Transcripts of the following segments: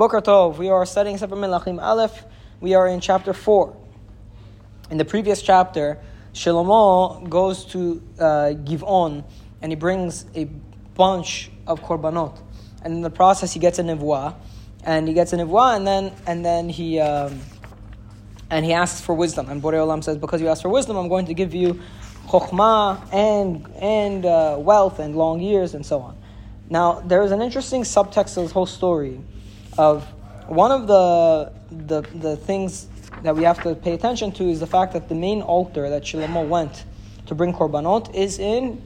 Boker Tov, we are studying Sefer Melachim Aleph. We are in chapter 4. In the previous chapter, Shlomo goes to uh, Givon and he brings a bunch of korbanot. And in the process, he gets a nevuah, and he gets a nevuah, and then and then he um, and he asks for wisdom. And Borei Olam says, because you asked for wisdom, I'm going to give you chokhmah and and uh, wealth and long years and so on. Now there is an interesting subtext to this whole story, of one of the the the things that we have to pay attention to is the fact that the main altar that Shlomo went to bring korbanot is in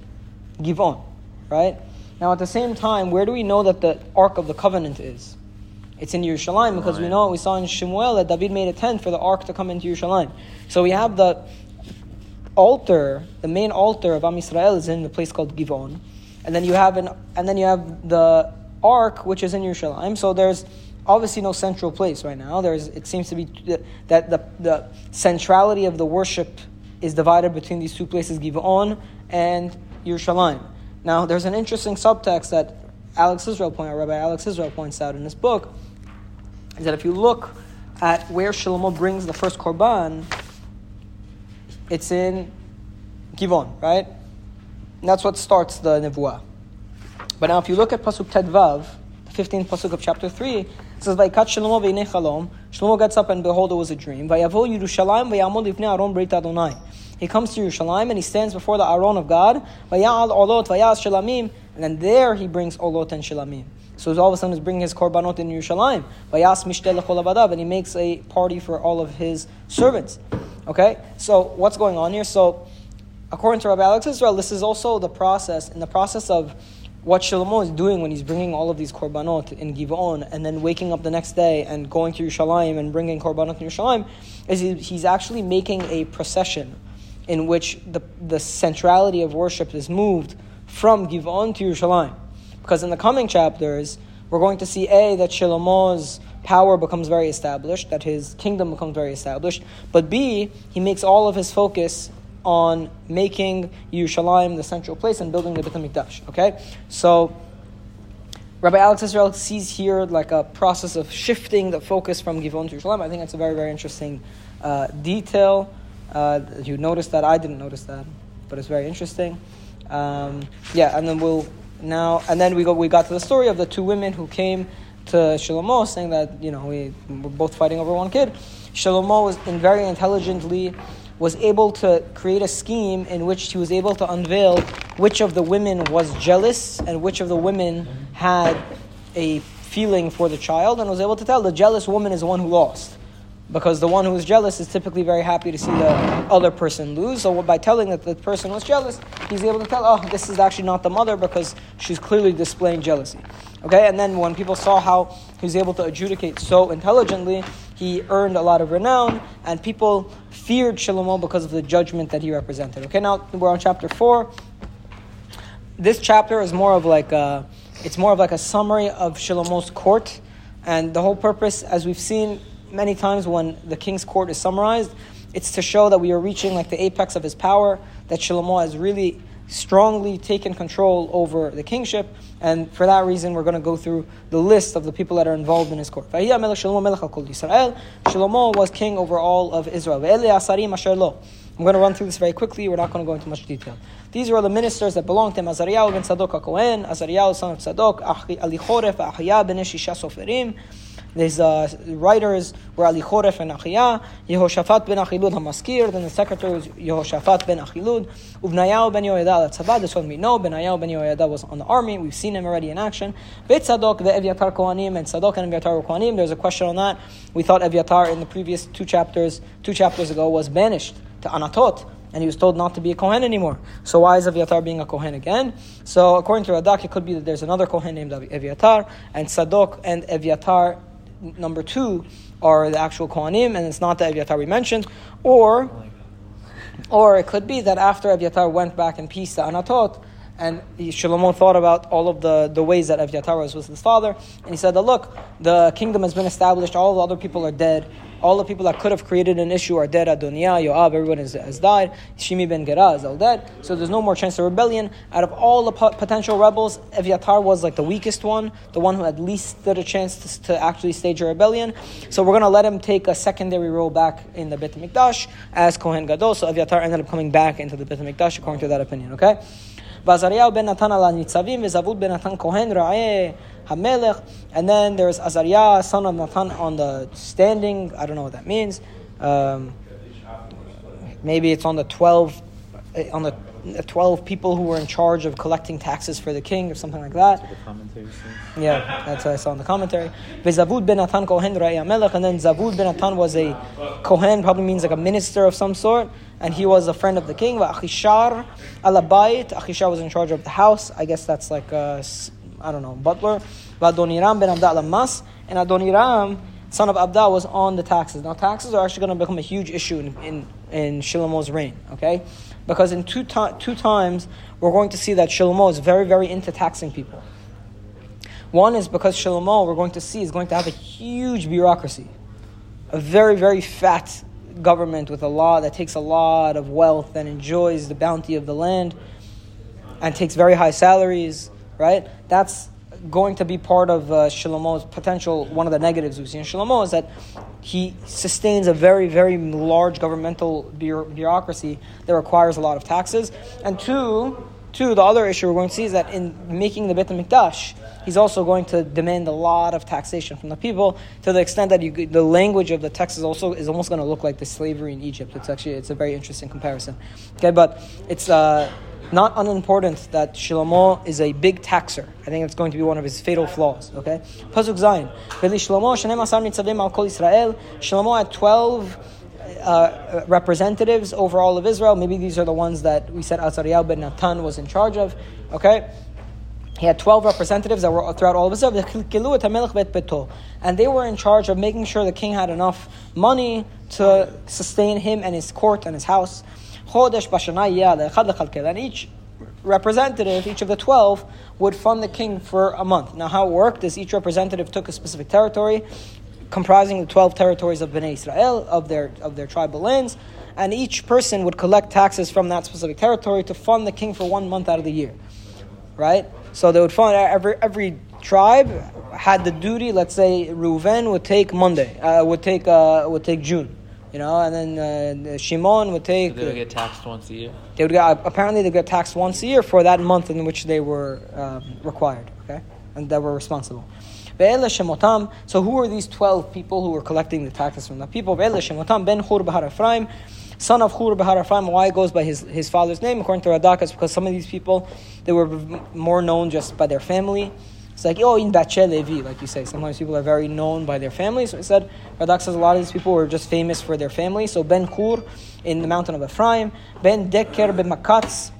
Givon, right? Now, at the same time, where do we know that the Ark of the Covenant is? It's in Yerushalayim because we know we saw in Shemuel that David made a tent for the Ark to come into Yerushalayim. So we have the altar, the main altar of Am Yisrael is in the place called Givon, and then you have an, and then you have the Ark which is in Yerushalayim. So there's obviously no central place right now. There's, it seems to be that the, the centrality of the worship is divided between these two places, Givon and Yerushalayim. Now, there's an interesting subtext that Alex Israel point Rabbi Alex Israel points out in his book, is that if you look at where Shlomo brings the first korban, it's in Givon, right? And that's what starts the nevuah. But now, if you look at pasuk Tedvav, the 15th pasuk of chapter three, it says, "Vaykat Shlomo v'inei chalom." Shlomo gets up and behold, it was a dream. Vayavo Yerushalayim v'yamod lifnei Aron Breit Adonai. He comes to Yerushalayim and he stands before the Aron of God. Vayal olot vayas shalamim, and then there he brings olot and shalamim. So all of a sudden he's bringing his korbanot in Yerushalayim. Vayas mishtel lechol and he makes a party for all of his servants. Okay, so what's going on here? So according to Rabbi Alex Israel, this is also the process in the process of what Shlomo is doing when he's bringing all of these korbanot in Givon and then waking up the next day and going to Yerushalayim and bringing korbanot in Yerushalayim, is he's actually making a procession in which the, the centrality of worship is moved from Givon to Yerushalayim. Because in the coming chapters, we're going to see A, that Shlomo's power becomes very established, that his kingdom becomes very established, but B, he makes all of his focus on making Yerushalayim the central place and building the Beit HaMikdash. Okay? So, Rabbi Alex Israel sees here like a process of shifting the focus from Givon to Yerushalayim. I think that's a very, very interesting uh, detail. Uh, you noticed that. I didn't notice that, but it's very interesting. Um, yeah, and then we'll now, and then we go. We got to the story of the two women who came to Shlomo saying that you know we were both fighting over one kid. Shlomo was in very intelligently was able to create a scheme in which he was able to unveil which of the women was jealous and which of the women had a feeling for the child and was able to tell the jealous woman is the one who lost because the one who is jealous is typically very happy to see the other person lose. So by telling that the person was jealous, he's able to tell, oh, this is actually not the mother because she's clearly displaying jealousy. Okay, and then when people saw how was able to adjudicate so intelligently, he earned a lot of renown, and people feared Shlomo because of the judgment that he represented. Okay, now we're on chapter four. This chapter is more of like a, it's more of like a summary of Shlomo's court, and the whole purpose, as we've seen many times when the king's court is summarized, it's to show that we are reaching like the apex of his power, that Shlomo has really strongly taken control over the kingship, and for that reason, we're going to go through the list of the people that are involved in his court. Shlomo was king over all of Israel. I'm going to run through this very quickly. We're not going to go into much detail. These were the ministers that belonged to him: Azariah ben Sadok HaKohen, Azariah son of Sadok, Alichoref, Ahiyah ben Shisha Soferim, his uh, writers were Ali Choref and Achiyah, Yehoshaphat ben Achilud Hamaskir, then the secretary was Yehoshaphat ben Achilud, Uvnayahu ben Yoyada al this one we know, Benayahu ben Yoyada was on the army, we've seen him already in action. Beit Sadok, the Evyatar Kohanim, and Sadok and Evyatar Kohanim, there's a question on that. We thought Evyatar in the previous two chapters, two chapters ago, was banished to Anatot, and he was told not to be a Kohen anymore. So why is Evyatar being a Kohen again? So according to Radak, it could be that there's another Kohen named Evyatar, and Sadok and Evyatar number two are the actual Kohanim, and it's not the Evyatar we mentioned, or or it could be that after Evyatar went back in peace to Anatot, And Shlomo thought about all of the, the ways that Aviatar was with his father, and he said that look, the kingdom has been established, all the other people are dead, all the people that could have created an issue are dead. Adoniah, Yoav, everyone has, has died. Shimi ben Gera is all dead. So there's no more chance of rebellion. Out of all the potential rebels, Eviatar was like the weakest one, the one who at least stood a chance to, to actually stage a rebellion. So we're going to let him take a secondary role back in the Beit HaMikdash as Kohen Gadol. So Eviatar ended up coming back into the Beit HaMikdash according to that opinion, okay? Vazariah ben Natan Nitzavim, ben Natan Kohen, Hamelech. And then there's Azariah, son of Natan, on the standing. I don't know what that means. Um, maybe it's on the 12, eh, on the 12 people who were in charge of collecting taxes for the king or something like that. Yeah, that's what I saw in the commentary. Zavud ben Atan Kohen Melech, and then Zavud ben Atan was a Kohen, probably means like a minister of some sort and he was a friend of the king. Achishar alabayit, Achishar was in charge of the house. I guess that's like I don't know, butler. Adoniram ben Abda Lamas, and Adoniram, son of Abda, was on the taxes. Now, taxes are actually going to become a huge issue in, in, in reign, okay? Because in two, two times, we're going to see that Shlomo is very, very into taxing people. One is because Shlomo, we're going to see, is going to have a huge bureaucracy, a very, very fat government with a law that takes a lot of wealth and enjoys the bounty of the land and takes very high salaries right? That's going to be part of uh, Shlomo's potential. One of the negatives we see in Shlomo is that he sustains a very, very large governmental bureaucracy that requires a lot of taxes. And two, two, the other issue we're going to see is that in making the Beit HaMikdash, he's also going to demand a lot of taxation from the people to the extent that you, the language of the text is also is almost going to look like the slavery in Egypt. It's actually it's a very interesting comparison. Okay, but it's. Uh, not unimportant that Shlomo is a big taxer. I think it's going to be one of his fatal flaws. Okay, Pasuk Zayin. Shlomo had twelve. Uh, representatives over all of Israel. Maybe these are the ones that we said Azariah ben Natan was in charge of. Okay, he had 12 representatives that were throughout all of Israel. And they were in charge of making sure the king had enough money to sustain him and his court and his house. And each representative, each of the 12, would fund the king for a month. Now, how it worked is each representative took a specific territory, comprising the 12 territories of Bnei Israel, of their, of their tribal lands, and each person would collect taxes from that specific territory to fund the king for one month out of the year. Right? So they would fund every, every tribe had the duty, let's say Reuven would take Monday, uh, would, take, uh, would take June you know, and then uh, Shimon would take. So they would get taxed once a year. They would get, apparently they get taxed once a year for that month in which they were um, required, okay, and that were responsible. So who are these twelve people who were collecting the taxes from the people? Ben Hur Bahar Ephraim, son of Hur Bahar Ephraim. Why goes by his, his father's name? According to Radak, is because some of these people they were more known just by their family. It's like, oh, in Bache Levi, like you say. Sometimes people are very known by their family. So it said, Radak says a lot of these people were just famous for their family. So Ben Kur in the mountain of Ephraim, Ben Deker Ben Makatz,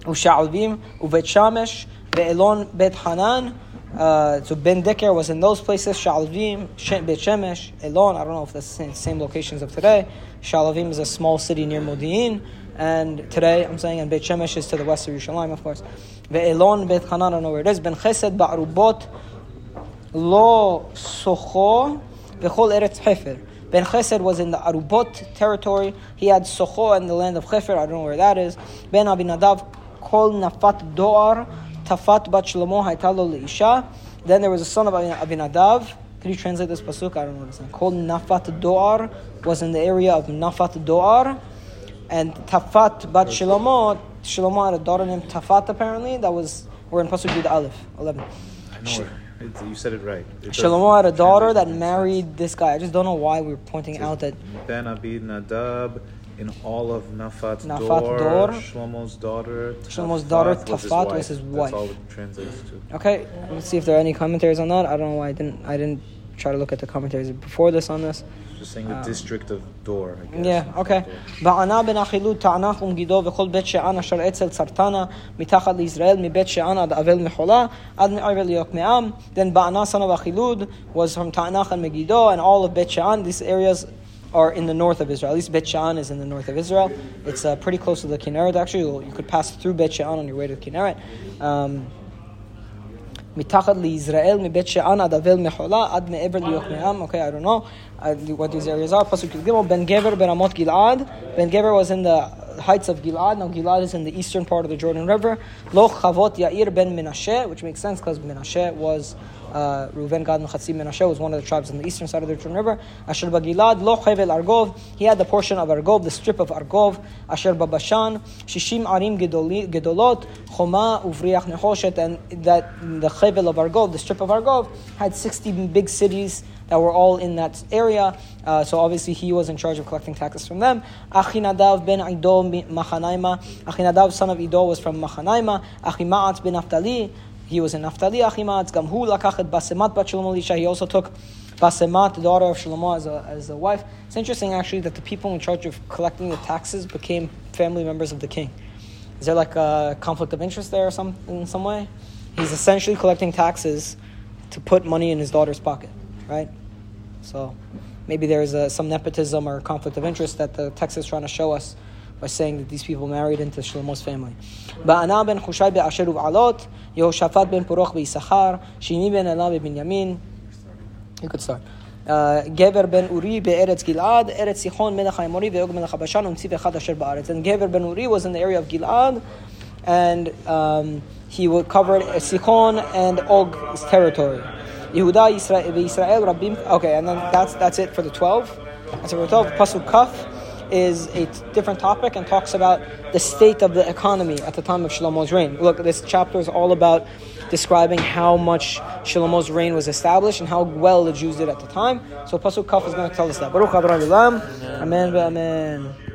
Usha'alvim, Uvet Shamesh, Ve'elon Bet Hanan. Uh, so Ben Deker was in those places, Shalavim, Bet Shemesh, Elon, I don't know if that's the same locations of today. Shalavim is a small city near Modi'in. And today, I'm saying, and Beit Shemesh is to the west of Yerushalayim, of course. Ve'elon Beit Hanan, I don't know where it is. Ben Chesed Ba'rubot Lo Socho V'chol Eretz Hefer. Ben Chesed was in the Arubot territory. He had Socho in the land of Hefer. I don't know where that is. Ben Abinadav Kol Nafat Doar Tafat Bat Shlomo Haitalo Leisha. Then there was a son of Abinadav. Can you translate this pasuk? I don't know what it's. Called Nafat Doar was in the area of Nafat Doar. And Tafat Bat Shlomo, Shlomo had a daughter named Tafat apparently. That was, we're in Pasuk Yud Aleph, 11. I know it, you said it right. It Shlomo had a daughter that married this guy. I just don't know why we're pointing out that. Ben Abi Nadab in all of Nafat, Nafat Dor, Shlomo's daughter. Shlomo's daughter Tafat was his wife. That's all it translates to. Okay, let's see if there are any commentaries on that. I don't know why I didn't. I didn't try to look at the commentaries before this on this. Just saying the um, district of Dor, I guess. Yeah, okay. בענה בן החילוד תענך ומגידו וכל בית שאן אשר אצל צרתנה מתחת לישראל מבית שאן עד אבל מחולה עד מעבר ליוקמעם. Then בענה son of Achilud was from Ta'anach and Megiddo and all of Bet She'an, these areas are in the north of Israel. At least Bet Shean is in the north of Israel. It's uh, pretty close to the Kinneret, actually. You could pass through Bet Shean on your way to the Kinneret. Um, מתחת לישראל, מבית שאן עד אבל מחולה, עד מעבר ליוקנעם, okay, I don't know What these areas are. Pasuk Gimel, Ben Gever, Ben Amot Gilad. Ben Gever was in the heights of Gilad. Now Gilad is in the eastern part of the Jordan River. Loch Chavot Yair Ben Menashe, which makes sense because Menashe was uh, Reuven, Gad, and Menashe was one of the tribes on the eastern side of the Jordan River. Asher Gilad Lo Chevel Argov, he had the portion of Argov, the strip of Argov. Asher Babashan, Shishim Arim Gedolot, Choma Uvriach Nehoshet, and that the Chevel of Argov, the strip of Argov, had 60 big cities that were all in that area. Uh, so obviously he was in charge of collecting taxes from them. Achinadav ben Ido Machanaima. Achinadav son of Ido was from Machanaima. Achimaat ben Naphtali. He was in Naphtali. Achimaat. Gamhu lakachet basemat bat Shlomo He also took Basemat, the daughter of Shlomo, as a, as a wife. It's interesting actually that the people in charge of collecting the taxes became family members of the king. Is there like a conflict of interest there or some, in some way? He's essentially collecting taxes to put money in his daughter's pocket, right? So maybe there's a, some nepotism or conflict of interest that the text is trying to show us by saying that these people married into Shlomo's family. Ba'ana ben Chushai be'asher uv'alot, Yehoshaphat ben Puroch be'Isachar, Shimi ben Elah be'Binyamin. You could start. גבר בן אורי בארץ גלעד, ארץ סיחון מלך האמורי ואוג מלך הבשן ונציב אחד אשר בארץ. And Gever ben Uri was in the area of Gilad, and um, he covered Sichon and Og's territory. Yehuda Yisrael, Yisrael Rabim. Okay, and then that's that's it for the twelve. That's it for the twelve. Pasuk Kaf is a different topic and talks about the state of the economy at the time of Shlomo's reign. Look, this chapter is all about describing how much Shlomo's reign was established and how well the Jews did at the time. So Pasuk Kaf is going to tell us that. Baruch Abraham Amen. Amen.